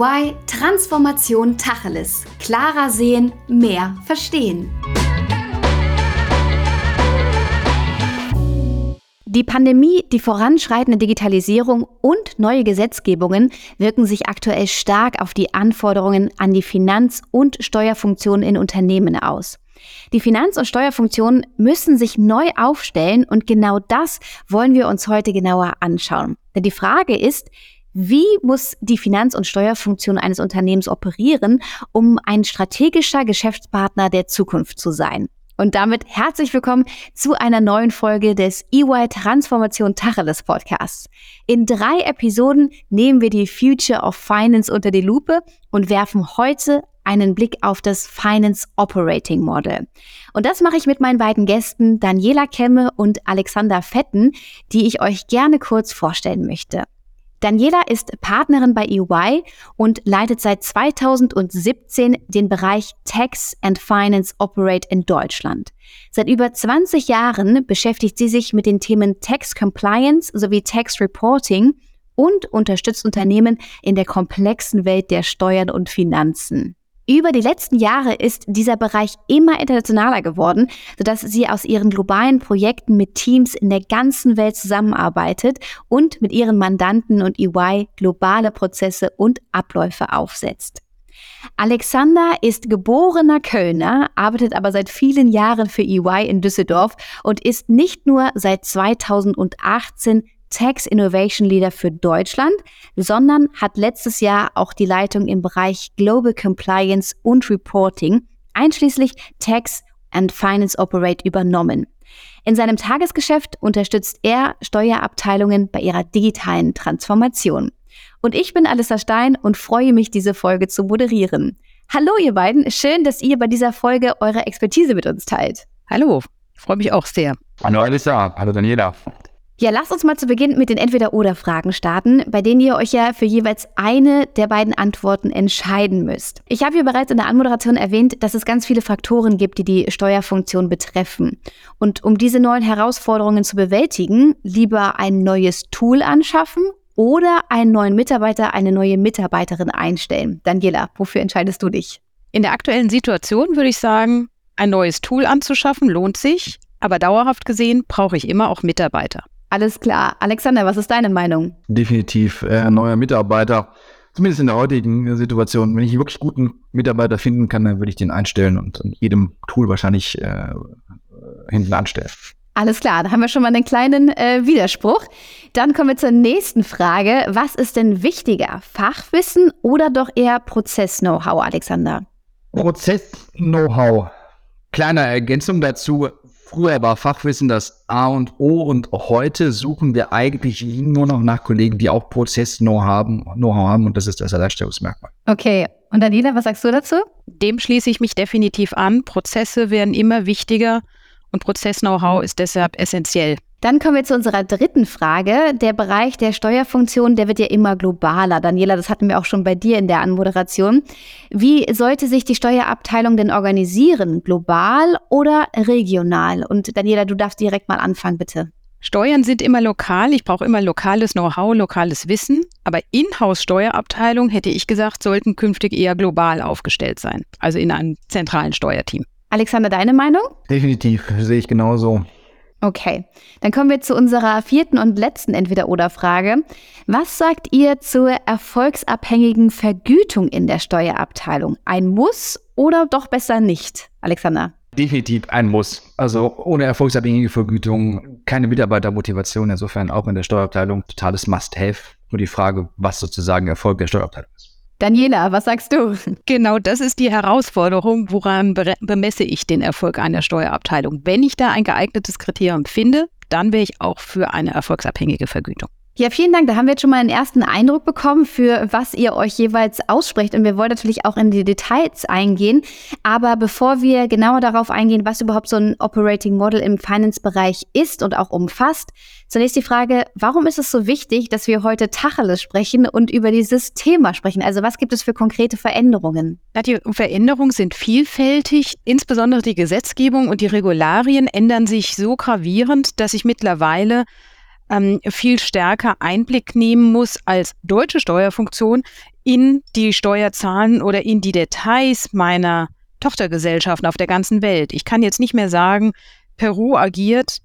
EY Transformation Tacheles. Klarer sehen, mehr verstehen. Die Pandemie, die voranschreitende Digitalisierung und neue Gesetzgebungen wirken sich aktuell stark auf die Anforderungen an die Finanz- und Steuerfunktionen in Unternehmen aus. Die Finanz- und Steuerfunktionen müssen sich neu aufstellen und genau das wollen wir uns heute genauer anschauen. Denn die Frage ist, wie muss die Finanz- und Steuerfunktion eines Unternehmens operieren, um ein strategischer Geschäftspartner der Zukunft zu sein? Und damit herzlich willkommen zu einer neuen Folge des EY Transformation Tacheles Podcasts. In drei Episoden nehmen wir die Future of Finance unter die Lupe und werfen heute einen Blick auf das Finance Operating Model. Und das mache ich mit meinen beiden Gästen Daniela Kemme und Alexander Fetten, die ich euch gerne kurz vorstellen möchte. Daniela ist Partnerin bei EY und leitet seit 2017 den Bereich Tax and Finance Operate in Deutschland. Seit über 20 Jahren beschäftigt sie sich mit den Themen Tax Compliance sowie Tax Reporting und unterstützt Unternehmen in der komplexen Welt der Steuern und Finanzen. Über die letzten Jahre ist dieser Bereich immer internationaler geworden, sodass sie aus ihren globalen Projekten mit Teams in der ganzen Welt zusammenarbeitet und mit ihren Mandanten und EY globale Prozesse und Abläufe aufsetzt. Alexander ist geborener Kölner, arbeitet aber seit vielen Jahren für EY in Düsseldorf und ist nicht nur seit 2018 Tax Innovation Leader für Deutschland, sondern hat letztes Jahr auch die Leitung im Bereich Global Compliance und Reporting, einschließlich Tax and Finance Operate übernommen. In seinem Tagesgeschäft unterstützt er Steuerabteilungen bei ihrer digitalen Transformation. Und ich bin Alissa Stein und freue mich, diese Folge zu moderieren. Hallo ihr beiden, schön, dass ihr bei dieser Folge eure Expertise mit uns teilt. Hallo, freue mich auch sehr. Hallo Alissa, hallo Daniela. Ja, lasst uns mal zu Beginn mit den Entweder-Oder-Fragen starten, bei denen ihr euch ja für jeweils eine der beiden Antworten entscheiden müsst. Ich habe ja bereits in der Anmoderation erwähnt, dass es ganz viele Faktoren gibt, die die Steuerfunktion betreffen. Und um diese neuen Herausforderungen zu bewältigen, lieber ein neues Tool anschaffen oder einen neuen Mitarbeiter, eine neue Mitarbeiterin einstellen. Daniela, wofür entscheidest du dich? In der aktuellen Situation würde ich sagen, ein neues Tool anzuschaffen lohnt sich, aber dauerhaft gesehen brauche ich immer auch Mitarbeiter. Alles klar. Alexander, was ist deine Meinung? Definitiv äh, neuer Mitarbeiter. Zumindest in der heutigen Situation. Wenn ich wirklich guten Mitarbeiter finden kann, dann würde ich den einstellen und in jedem Tool wahrscheinlich äh, hinten anstellen. Alles klar, da haben wir schon mal einen kleinen äh, Widerspruch. Dann kommen wir zur nächsten Frage. Was ist denn wichtiger, Fachwissen oder doch eher Prozess-Know-how, Alexander? Prozess-Know-how. Kleine Ergänzung dazu. Früher war Fachwissen das A und O und heute suchen wir eigentlich nur noch nach Kollegen, die auch Prozess-Know-how haben, Know haben und das ist das Alleinstellungsmerkmal. Okay, und Daniela, was sagst du dazu? Dem schließe ich mich definitiv an. Prozesse werden immer wichtiger und Prozess-Know-how ist deshalb essentiell. Dann kommen wir zu unserer dritten Frage. Der Bereich der Steuerfunktion, der wird ja immer globaler. Daniela, das hatten wir auch schon bei dir in der Anmoderation. Wie sollte sich die Steuerabteilung denn organisieren? Global oder regional? Und Daniela, du darfst direkt mal anfangen, bitte. Steuern sind immer lokal. Ich brauche immer lokales Know-how, lokales Wissen. Aber Inhouse-Steuerabteilung, hätte ich gesagt, sollten künftig eher global aufgestellt sein. Also in einem zentralen Steuerteam. Alexander, deine Meinung? Definitiv, sehe ich genauso. Okay, dann kommen wir zu unserer vierten und letzten Entweder-Oder-Frage. Was sagt ihr zur erfolgsabhängigen Vergütung in der Steuerabteilung? Ein Muss oder doch besser nicht, Alexander? Definitiv ein Muss. Also ohne erfolgsabhängige Vergütung keine Mitarbeitermotivation. Insofern auch in der Steuerabteilung totales Must-Have. Nur die Frage, was sozusagen Erfolg der Steuerabteilung ist. Daniela, was sagst du? Genau, das ist die Herausforderung. Woran bemesse ich den Erfolg einer Steuerabteilung? Wenn ich da ein geeignetes Kriterium finde, dann wäre ich auch für eine erfolgsabhängige Vergütung. Ja, vielen Dank. Da haben wir jetzt schon mal einen ersten Eindruck bekommen, für was ihr euch jeweils aussprecht. Und wir wollen natürlich auch in die Details eingehen. Aber bevor wir genauer darauf eingehen, was überhaupt so ein Operating Model im Finance-Bereich ist und auch umfasst, zunächst die Frage, warum ist es so wichtig, dass wir heute Tacheles sprechen und über dieses Thema sprechen? Also was gibt es für konkrete Veränderungen? Ja, die Veränderungen sind vielfältig. Insbesondere die Gesetzgebung und die Regularien ändern sich so gravierend, dass ich mittlerweile ähm, viel stärker Einblick nehmen muss als deutsche Steuerfunktion in die Steuerzahlen oder in die Details meiner Tochtergesellschaften auf der ganzen Welt. Ich kann jetzt nicht mehr sagen, Peru agiert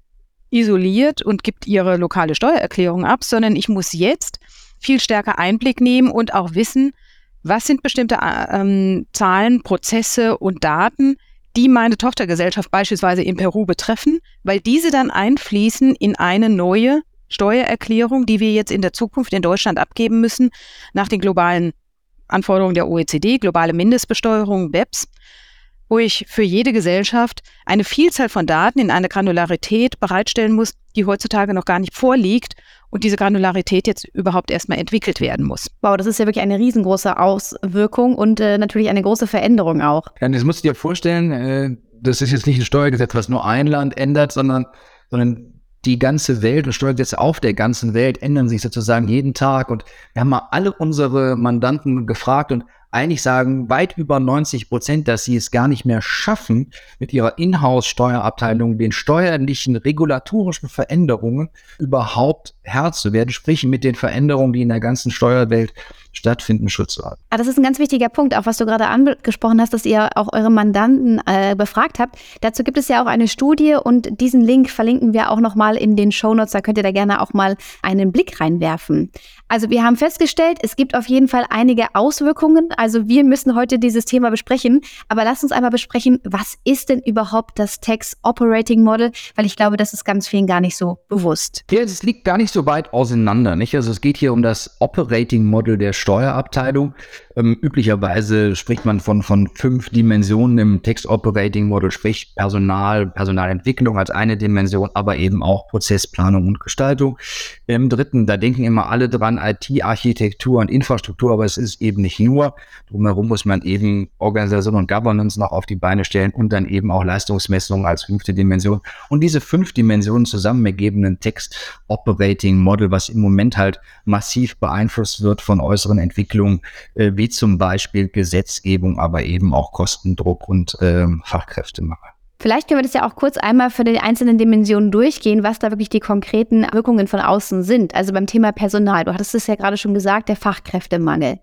isoliert und gibt ihre lokale Steuererklärung ab, sondern ich muss jetzt viel stärker Einblick nehmen und auch wissen, was sind bestimmte ähm, Zahlen, Prozesse und Daten, die meine Tochtergesellschaft beispielsweise in Peru betreffen, weil diese dann einfließen in eine neue Steuererklärung, die wir jetzt in der Zukunft in Deutschland abgeben müssen, nach den globalen Anforderungen der OECD, globale Mindestbesteuerung, BEPS, wo ich für jede Gesellschaft eine Vielzahl von Daten in einer Granularität bereitstellen muss, die heutzutage noch gar nicht vorliegt und diese Granularität jetzt überhaupt erstmal entwickelt werden muss. Wow, das ist ja wirklich eine riesengroße Auswirkung und äh, natürlich eine große Veränderung auch. Ja, das musst du dir vorstellen, äh, das ist jetzt nicht ein Steuergesetz, was nur ein Land ändert, sondern, sondern die ganze Welt und Steuergesetze auf der ganzen Welt ändern sich sozusagen jeden Tag. Und wir haben mal alle unsere Mandanten gefragt und eigentlich sagen weit über 90 Prozent, dass sie es gar nicht mehr schaffen, mit ihrer Inhouse-Steuerabteilung den steuerlichen, regulatorischen Veränderungen überhaupt Herr zu werden, sprich mit den Veränderungen, die in der ganzen Steuerwelt stattfinden, Schutz zu halten. Ah, das ist ein ganz wichtiger Punkt, auch was du gerade angesprochen hast, dass ihr auch eure Mandanten äh, befragt habt. Dazu gibt es ja auch eine Studie und diesen Link verlinken wir auch nochmal in den Shownotes. Da könnt ihr da gerne auch mal einen Blick reinwerfen. Also wir haben festgestellt, es gibt auf jeden Fall einige Auswirkungen. Also wir müssen heute dieses Thema besprechen. Aber lasst uns einmal besprechen, was ist denn überhaupt das Tax Operating Model? Weil ich glaube, das ist ganz vielen gar nicht so bewusst. Ja, es liegt gar nicht so weit auseinander. Nicht? Also es geht hier um das Operating Model der Steuerabteilung. Ähm, üblicherweise spricht man von, von fünf Dimensionen im Text Operating Model, sprich Personal, Personalentwicklung als eine Dimension, aber eben auch Prozessplanung und Gestaltung. Im dritten, da denken immer alle dran, IT-Architektur und Infrastruktur, aber es ist eben nicht nur. Drumherum muss man eben Organisation und Governance noch auf die Beine stellen und dann eben auch Leistungsmessungen als fünfte Dimension. Und diese fünf Dimensionen zusammen ergeben einen Text Operating Model, was im Moment halt massiv beeinflusst wird von äußeren Entwicklungen, äh, wie zum Beispiel Gesetzgebung, aber eben auch Kostendruck und äh, Fachkräftemangel. Vielleicht können wir das ja auch kurz einmal für die einzelnen Dimensionen durchgehen, was da wirklich die konkreten Wirkungen von außen sind. Also beim Thema Personal, du hattest es ja gerade schon gesagt, der Fachkräftemangel.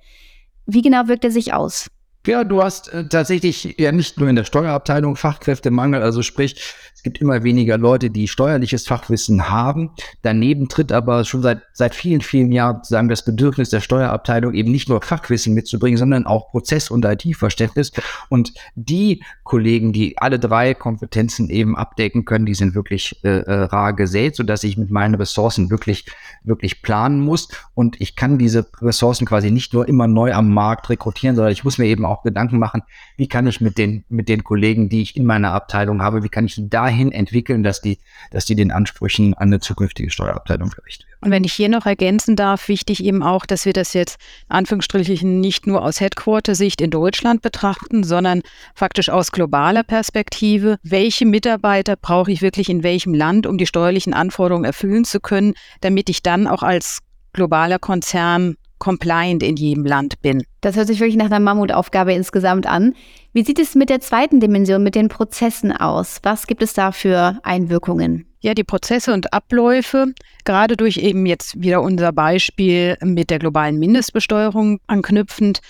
Wie genau wirkt er sich aus? Ja, du hast äh, tatsächlich ja nicht nur in der Steuerabteilung Fachkräftemangel, also sprich, gibt immer weniger Leute, die steuerliches Fachwissen haben. Daneben tritt aber schon seit, seit vielen, vielen Jahren sagen das Bedürfnis der Steuerabteilung eben nicht nur Fachwissen mitzubringen, sondern auch Prozess- und IT-Verständnis. Und die Kollegen, die alle drei Kompetenzen eben abdecken können, die sind wirklich äh, äh, rar gesät, sodass ich mit meinen Ressourcen wirklich, wirklich planen muss. Und ich kann diese Ressourcen quasi nicht nur immer neu am Markt rekrutieren, sondern ich muss mir eben auch Gedanken machen, wie kann ich mit den, mit den Kollegen, die ich in meiner Abteilung habe, wie kann ich dahin dahin entwickeln, dass die, dass die den Ansprüchen an eine zukünftige Steuerabteilung gerecht werden. Und wenn ich hier noch ergänzen darf, wichtig eben auch, dass wir das jetzt Anführungsstrichen nicht nur aus Headquarter-Sicht in Deutschland betrachten, sondern faktisch aus globaler Perspektive. Welche Mitarbeiter brauche ich wirklich in welchem Land, um die steuerlichen Anforderungen erfüllen zu können, damit ich dann auch als globaler Konzern compliant in jedem Land bin. Das hört sich wirklich nach einer Mammutaufgabe insgesamt an. Wie sieht es mit der zweiten Dimension, mit den Prozessen aus? Was gibt es da für Einwirkungen? Ja, die Prozesse und Abläufe, gerade durch eben jetzt wieder unser Beispiel mit der globalen Mindestbesteuerung anknüpfend,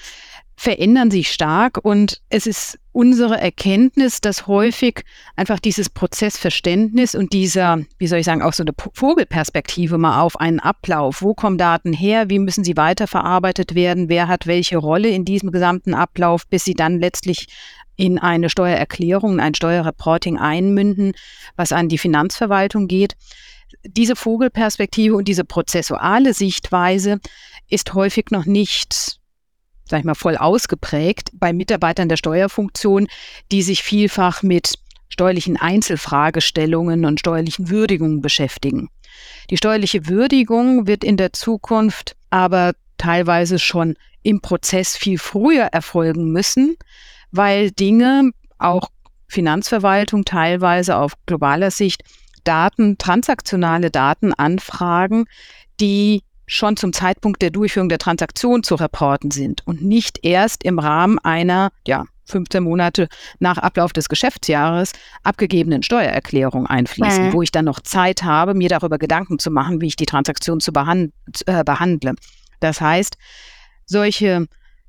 verändern sich stark und es ist unsere Erkenntnis, dass häufig einfach dieses Prozessverständnis und dieser, wie soll ich sagen, auch so eine Vogelperspektive mal auf einen Ablauf. Wo kommen Daten her? Wie müssen sie weiterverarbeitet werden? Wer hat welche Rolle in diesem gesamten Ablauf, bis sie dann letztlich in eine Steuererklärung, ein Steuerreporting einmünden, was an die Finanzverwaltung geht. Diese Vogelperspektive und diese prozessuale Sichtweise ist häufig noch nicht sag ich mal, voll ausgeprägt bei Mitarbeitern der Steuerfunktion, die sich vielfach mit steuerlichen Einzelfragestellungen und steuerlichen Würdigungen beschäftigen. Die steuerliche Würdigung wird in der Zukunft aber teilweise schon im Prozess viel früher erfolgen müssen, weil Dinge, auch Finanzverwaltung teilweise auf globaler Sicht, Daten, transaktionale Daten anfragen, die schon zum Zeitpunkt der Durchführung der Transaktion zu reporten sind und nicht erst im Rahmen einer, ja, 15 Monate nach Ablauf des Geschäftsjahres abgegebenen Steuererklärung einfließen, mhm. wo ich dann noch Zeit habe, mir darüber Gedanken zu machen, wie ich die Transaktion zu behand äh, behandle. Das heißt, Solche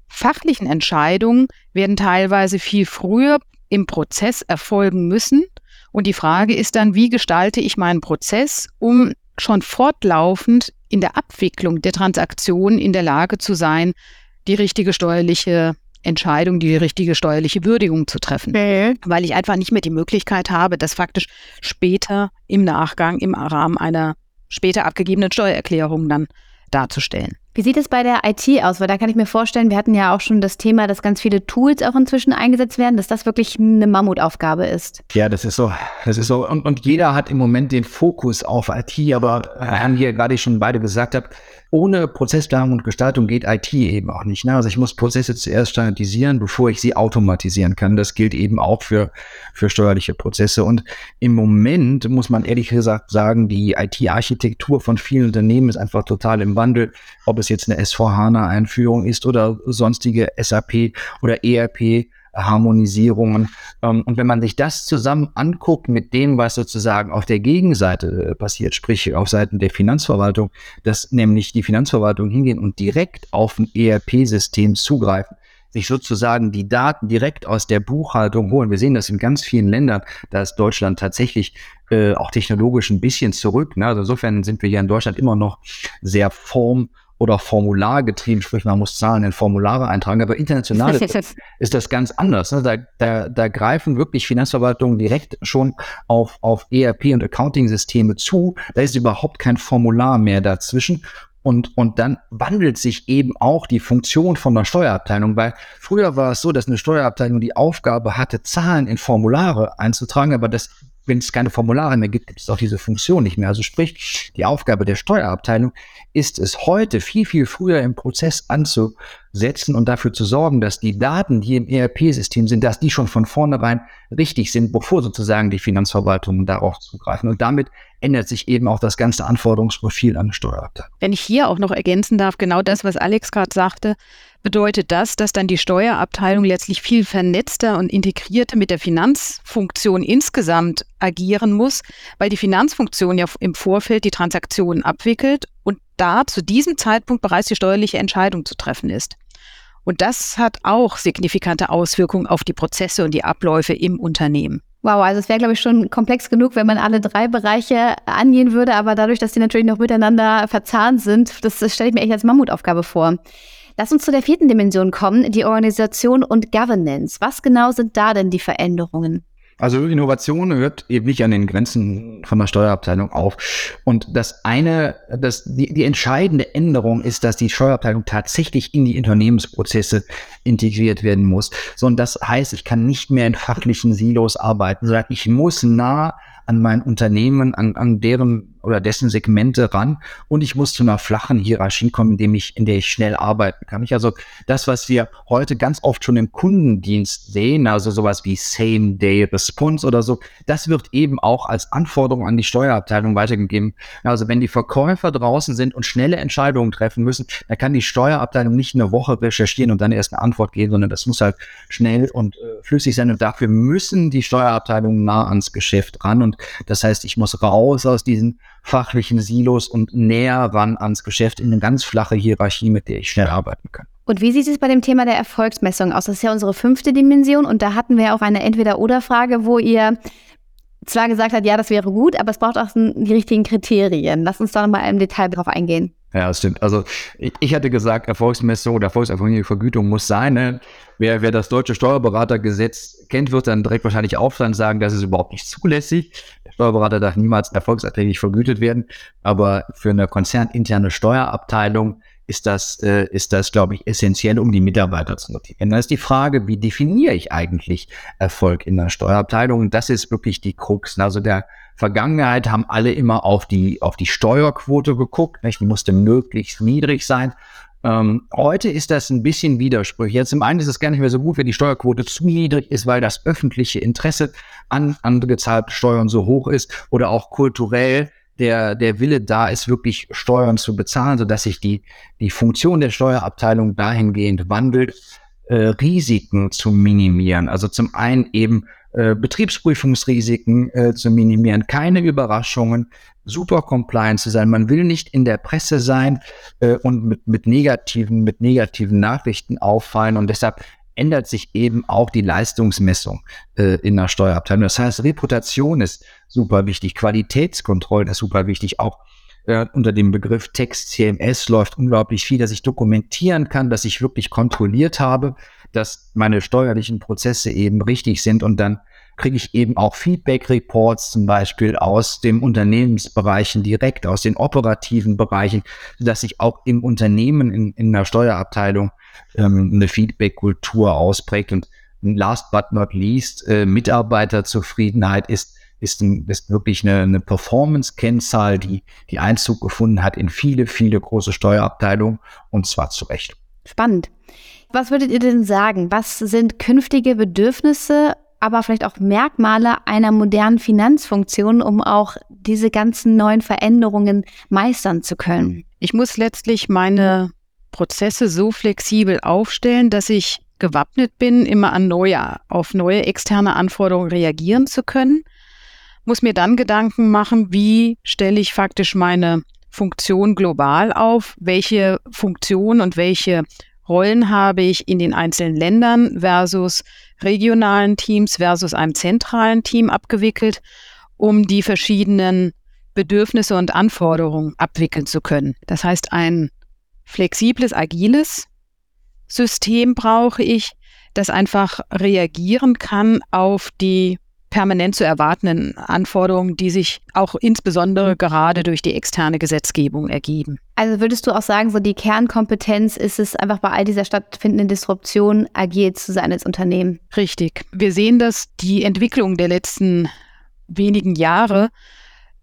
fachlichen Entscheidungen werden teilweise viel früher im Prozess erfolgen müssen. Und die Frage ist dann, wie gestalte ich meinen Prozess, um schon fortlaufend in der Abwicklung der Transaktion in der Lage zu sein, die richtige steuerliche Entscheidung, die richtige steuerliche Würdigung zu treffen. Mhm. Weil ich einfach nicht mehr die Möglichkeit habe, das faktisch später im Nachgang im Rahmen einer später abgegebenen Steuererklärung dann darzustellen. Wie sieht es bei der IT aus? Weil da kann ich mir vorstellen, wir hatten ja auch schon das Thema, dass ganz viele Tools auch inzwischen eingesetzt werden, dass das wirklich eine Mammutaufgabe ist. Ja, das ist so. Das ist so. Und, und jeder hat im Moment den Fokus auf IT, aber äh, haben hier gerade schon beide gesagt habt, ohne Prozessplanung und Gestaltung geht IT eben auch nicht. Ne? Also ich muss Prozesse zuerst standardisieren, bevor ich sie automatisieren kann. Das gilt eben auch für, für steuerliche Prozesse. Und im Moment muss man ehrlich gesagt sagen, die IT-Architektur von vielen Unternehmen ist einfach total im Wandel. Ob jetzt eine S4HANA-Einführung ist oder sonstige SAP oder ERP Harmonisierungen. Ähm, und wenn man sich das zusammen anguckt mit dem, was sozusagen auf der Gegenseite äh, passiert, sprich auf Seiten der Finanzverwaltung, dass nämlich die Finanzverwaltung hingehen und direkt auf ein ERP-System zugreifen, sich sozusagen die Daten direkt aus der Buchhaltung holen. Wir sehen das in ganz vielen Ländern, da ist Deutschland tatsächlich äh, auch technologisch ein bisschen zurück. Ne? Also insofern sind wir hier in Deutschland immer noch sehr form- oder Formular getrieben, sprich man muss Zahlen in Formulare eintragen, aber international ist, ist das ganz anders. Ne? Da, da, da greifen wirklich Finanzverwaltungen direkt schon auf, auf ERP und Accounting-Systeme zu. Da ist überhaupt kein Formular mehr dazwischen. Und, und dann wandelt sich eben auch die Funktion von der Steuerabteilung, weil früher war es so, dass eine Steuerabteilung die Aufgabe hatte, Zahlen in Formulare einzutragen, aber das wenn es keine Formulare mehr gibt, gibt es auch diese Funktion nicht mehr. Also sprich, die Aufgabe der Steuerabteilung ist es heute viel, viel früher im Prozess anzusetzen und dafür zu sorgen, dass die Daten, die im ERP-System sind, dass die schon von vornherein richtig sind, bevor sozusagen die Finanzverwaltungen darauf zugreifen. Und damit ändert sich eben auch das ganze Anforderungsprofil an Steuerabteilung. Wenn ich hier auch noch ergänzen darf, genau das, was Alex gerade sagte, bedeutet das, dass dann die Steuerabteilung letztlich viel vernetzter und integrierter mit der Finanzfunktion insgesamt agieren muss, weil die Finanzfunktion ja im Vorfeld die Transaktionen abwickelt und da zu diesem Zeitpunkt bereits die steuerliche Entscheidung zu treffen ist. Und das hat auch signifikante Auswirkungen auf die Prozesse und die Abläufe im Unternehmen. Wow, also es wäre, glaube ich, schon komplex genug, wenn man alle drei Bereiche angehen würde, aber dadurch, dass die natürlich noch miteinander verzahnt sind, das, das stelle ich mir echt als Mammutaufgabe vor. Lass uns zu der vierten Dimension kommen, die Organisation und Governance. Was genau sind da denn die Veränderungen? Also Innovation hört eben nicht an den Grenzen von der Steuerabteilung auf. Und das eine, das, die, die entscheidende Änderung ist, dass die Steuerabteilung tatsächlich in die Unternehmensprozesse integriert werden muss. So, und das heißt, ich kann nicht mehr in fachlichen Silos arbeiten, sondern ich muss nah an mein Unternehmen, an, an deren oder dessen Segmente ran und ich muss zu einer flachen Hierarchie kommen, in, dem ich, in der ich schnell arbeiten kann. Ich also das, was wir heute ganz oft schon im Kundendienst sehen, also sowas wie Same-Day-Response oder so, das wird eben auch als Anforderung an die Steuerabteilung weitergegeben. Also wenn die Verkäufer draußen sind und schnelle Entscheidungen treffen müssen, dann kann die Steuerabteilung nicht eine Woche recherchieren und dann erst eine Antwort geben, sondern das muss halt schnell und äh, flüssig sein und dafür müssen die Steuerabteilungen nah ans Geschäft ran und das heißt, ich muss raus aus diesen fachlichen Silos und näher ran ans Geschäft in eine ganz flache Hierarchie, mit der ich schnell arbeiten kann. Und wie sieht es bei dem Thema der Erfolgsmessung aus? Das ist ja unsere fünfte Dimension und da hatten wir auch eine Entweder-Oder-Frage, wo ihr zwar gesagt habt, ja, das wäre gut, aber es braucht auch die richtigen Kriterien. Lass uns da nochmal im Detail drauf eingehen. Ja, das stimmt. Also ich, ich hatte gesagt, Erfolgsmessung oder erfolgsabhängige Vergütung muss sein. Ne? Wer, wer das deutsche Steuerberatergesetz kennt, wird dann direkt wahrscheinlich aufstehen und sagen, das ist überhaupt nicht zulässig. Steuerberater darf niemals erfolgsabhängig vergütet werden. Aber für eine konzerninterne Steuerabteilung ist das, äh, ist das, glaube ich, essentiell, um die Mitarbeiter zu motivieren. Dann ist die Frage, wie definiere ich eigentlich Erfolg in der Steuerabteilung? Und das ist wirklich die Krux. Also der Vergangenheit haben alle immer auf die, auf die Steuerquote geguckt. Nicht? Die musste möglichst niedrig sein. Ähm, heute ist das ein bisschen widersprüchlich. Jetzt im einen ist es gar nicht mehr so gut, wenn die Steuerquote zu niedrig ist, weil das öffentliche Interesse an angezahlte Steuern so hoch ist oder auch kulturell der, der Wille da ist, wirklich Steuern zu bezahlen, sodass sich die, die Funktion der Steuerabteilung dahingehend wandelt, äh, Risiken zu minimieren. Also zum einen eben äh, Betriebsprüfungsrisiken äh, zu minimieren, keine Überraschungen, super compliant zu sein. Man will nicht in der Presse sein äh, und mit, mit negativen, mit negativen Nachrichten auffallen. Und deshalb ändert sich eben auch die Leistungsmessung äh, in der Steuerabteilung. Das heißt, Reputation ist super wichtig, Qualitätskontrollen ist super wichtig, auch äh, unter dem Begriff Text CMS läuft unglaublich viel, dass ich dokumentieren kann, dass ich wirklich kontrolliert habe, dass meine steuerlichen Prozesse eben richtig sind und dann kriege ich eben auch Feedback-Reports zum Beispiel aus den Unternehmensbereichen direkt, aus den operativen Bereichen, dass ich auch im Unternehmen in, in der Steuerabteilung ähm, eine Feedback-Kultur ausprägt. Und last but not least, äh, Mitarbeiterzufriedenheit ist ist, ein, ist wirklich eine, eine Performance-Kennzahl, die, die Einzug gefunden hat in viele, viele große Steuerabteilungen und zwar zu Recht. Spannend. Was würdet ihr denn sagen? Was sind künftige Bedürfnisse, aber vielleicht auch Merkmale einer modernen Finanzfunktion, um auch diese ganzen neuen Veränderungen meistern zu können? Ich muss letztlich meine Prozesse so flexibel aufstellen, dass ich gewappnet bin, immer an neue, auf neue externe Anforderungen reagieren zu können muss mir dann Gedanken machen, wie stelle ich faktisch meine Funktion global auf, welche Funktion und welche Rollen habe ich in den einzelnen Ländern versus regionalen Teams versus einem zentralen Team abgewickelt, um die verschiedenen Bedürfnisse und Anforderungen abwickeln zu können. Das heißt, ein flexibles, agiles System brauche ich, das einfach reagieren kann auf die permanent zu erwartenden Anforderungen, die sich auch insbesondere gerade durch die externe Gesetzgebung ergeben. Also würdest du auch sagen, so die Kernkompetenz ist es einfach bei all dieser stattfindenden Disruption agil zu sein als Unternehmen? Richtig. Wir sehen, dass die Entwicklung der letzten wenigen Jahre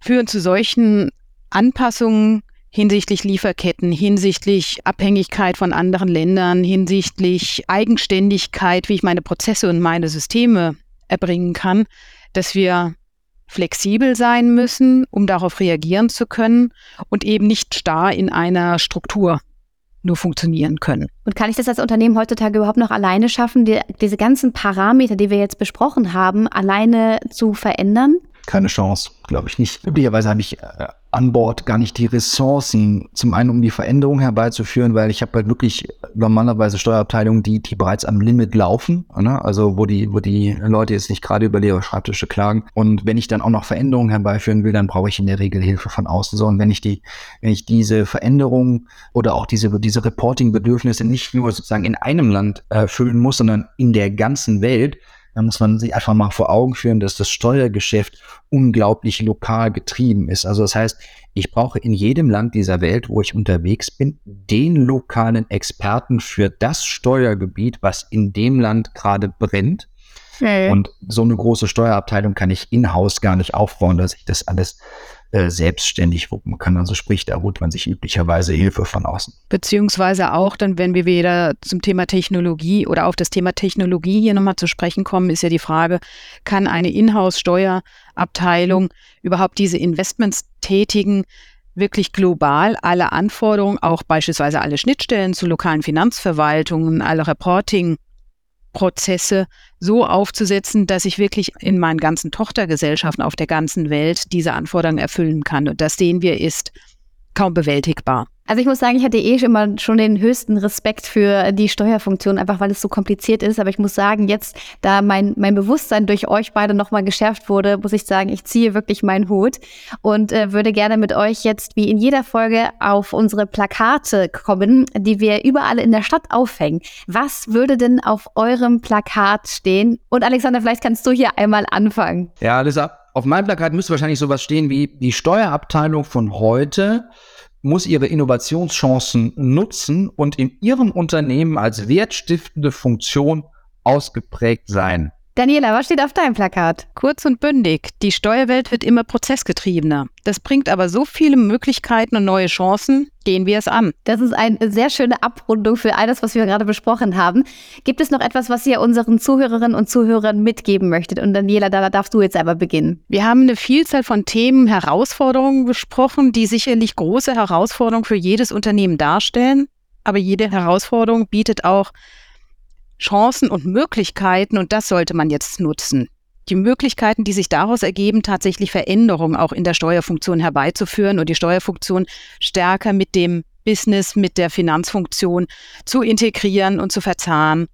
führen zu solchen Anpassungen hinsichtlich Lieferketten, hinsichtlich Abhängigkeit von anderen Ländern, hinsichtlich Eigenständigkeit, wie ich meine Prozesse und meine Systeme erbringen kann, dass wir flexibel sein müssen, um darauf reagieren zu können und eben nicht starr in einer Struktur nur funktionieren können. Und kann ich das als Unternehmen heutzutage überhaupt noch alleine schaffen, die, diese ganzen Parameter, die wir jetzt besprochen haben, alleine zu verändern? Keine Chance, glaube ich nicht. Üblicherweise habe ich äh, an Bord gar nicht die Ressourcen, zum einen um die Veränderung herbeizuführen, weil ich habe halt wirklich normalerweise Steuerabteilungen, die, die bereits am Limit laufen, ne? also wo die, wo die Leute jetzt nicht gerade über leere Schreibtische klagen. Und wenn ich dann auch noch Veränderungen herbeiführen will, dann brauche ich in der Regel Hilfe von außen. So, und wenn ich die, wenn ich diese Veränderungen oder auch diese, diese Reporting-Bedürfnisse nicht nur sozusagen in einem Land erfüllen muss, sondern in der ganzen Welt, da muss man sich einfach mal vor Augen führen, dass das Steuergeschäft unglaublich lokal getrieben ist. Also das heißt, ich brauche in jedem Land dieser Welt, wo ich unterwegs bin, den lokalen Experten für das Steuergebiet, was in dem Land gerade brennt. Und so eine große Steuerabteilung kann ich in-house gar nicht aufbauen, dass ich das alles äh, selbstständig wuppen kann. Also sprich, da holt man sich üblicherweise Hilfe von außen. Beziehungsweise auch dann, wenn wir wieder zum Thema Technologie oder auf das Thema Technologie hier nochmal zu sprechen kommen, ist ja die Frage, kann eine Inhouse-Steuerabteilung überhaupt diese Investments tätigen, wirklich global alle Anforderungen, auch beispielsweise alle Schnittstellen zu lokalen Finanzverwaltungen, alle Reporting Prozesse so aufzusetzen, dass ich wirklich in meinen ganzen Tochtergesellschaften auf der ganzen Welt diese Anforderungen erfüllen kann. Und das sehen wir ist kaum bewältigbar. Also ich muss sagen, ich hatte eh immer schon den höchsten Respekt für die Steuerfunktion, einfach weil es so kompliziert ist. Aber ich muss sagen, jetzt, da mein, mein Bewusstsein durch euch beide nochmal geschärft wurde, muss ich sagen, ich ziehe wirklich meinen Hut und äh, würde gerne mit euch jetzt wie in jeder Folge auf unsere Plakate kommen, die wir überall in der Stadt aufhängen. Was würde denn auf eurem Plakat stehen? Und Alexander, vielleicht kannst du hier einmal anfangen. Ja, Alisa, auf meinem Plakat müsste wahrscheinlich sowas stehen wie die Steuerabteilung von heute muss ihre Innovationschancen nutzen und in ihrem Unternehmen als wertstiftende Funktion ausgeprägt sein. Daniela, was steht auf deinem Plakat? Kurz und bündig. Die Steuerwelt wird immer prozessgetriebener. Das bringt aber so viele Möglichkeiten und neue Chancen. Gehen wir es an. Das ist eine sehr schöne Abrundung für all das, was wir gerade besprochen haben. Gibt es noch etwas, was ihr unseren Zuhörerinnen und Zuhörern mitgeben möchtet? Und Daniela, da darfst du jetzt einmal beginnen. Wir haben eine Vielzahl von Themen, Herausforderungen besprochen, die sicherlich große Herausforderungen für jedes Unternehmen darstellen. Aber jede Herausforderung bietet auch Chancen und Möglichkeiten und das sollte man jetzt nutzen. die Möglichkeiten, die sich daraus ergeben, tatsächlich Veränderungen auch in der Steuerfunktion herbeizuführen und die Steuerfunktion stärker mit dem Business, mit der Finanzfunktion zu integrieren und zu verzahnen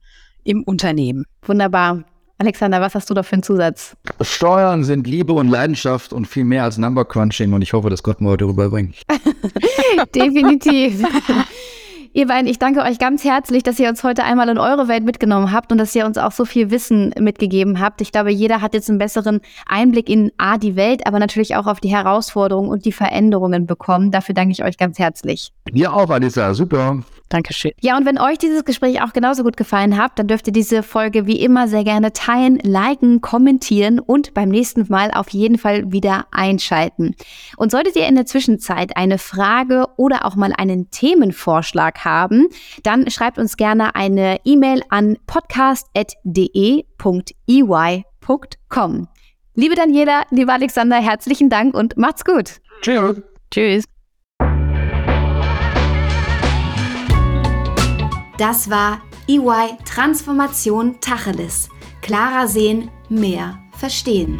im Unternehmen. Wunderbar. Alexander, was hast du da für einen Zusatz? Steuern sind Liebe und Leidenschaft und viel mehr als Number Crunching und ich hoffe, das konnten wir heute rüberbringen. Definitiv. Ihr beiden, ich danke euch ganz herzlich, dass ihr uns heute einmal in eure Welt mitgenommen habt und dass ihr uns auch so viel Wissen mitgegeben habt. Ich glaube, jeder hat jetzt einen besseren Einblick in A, die Welt, aber natürlich auch auf die Herausforderungen und die Veränderungen bekommen. Dafür danke ich euch ganz herzlich. Dir auch, Alisa. Super. Dankeschön. Ja, und wenn euch dieses Gespräch auch genauso gut gefallen hat, dann dürft ihr diese Folge wie immer sehr gerne teilen, liken, kommentieren und beim nächsten Mal auf jeden Fall wieder einschalten. Und solltet ihr in der Zwischenzeit eine Frage oder auch mal einen Themenvorschlag haben, dann schreibt uns gerne eine E-Mail an podcast.de.ey.com. Liebe Daniela, lieber Alexander, herzlichen Dank und macht's gut. Tschüss. Tschüss. Das war EY Transformation Tacheles. Klarer sehen, mehr verstehen.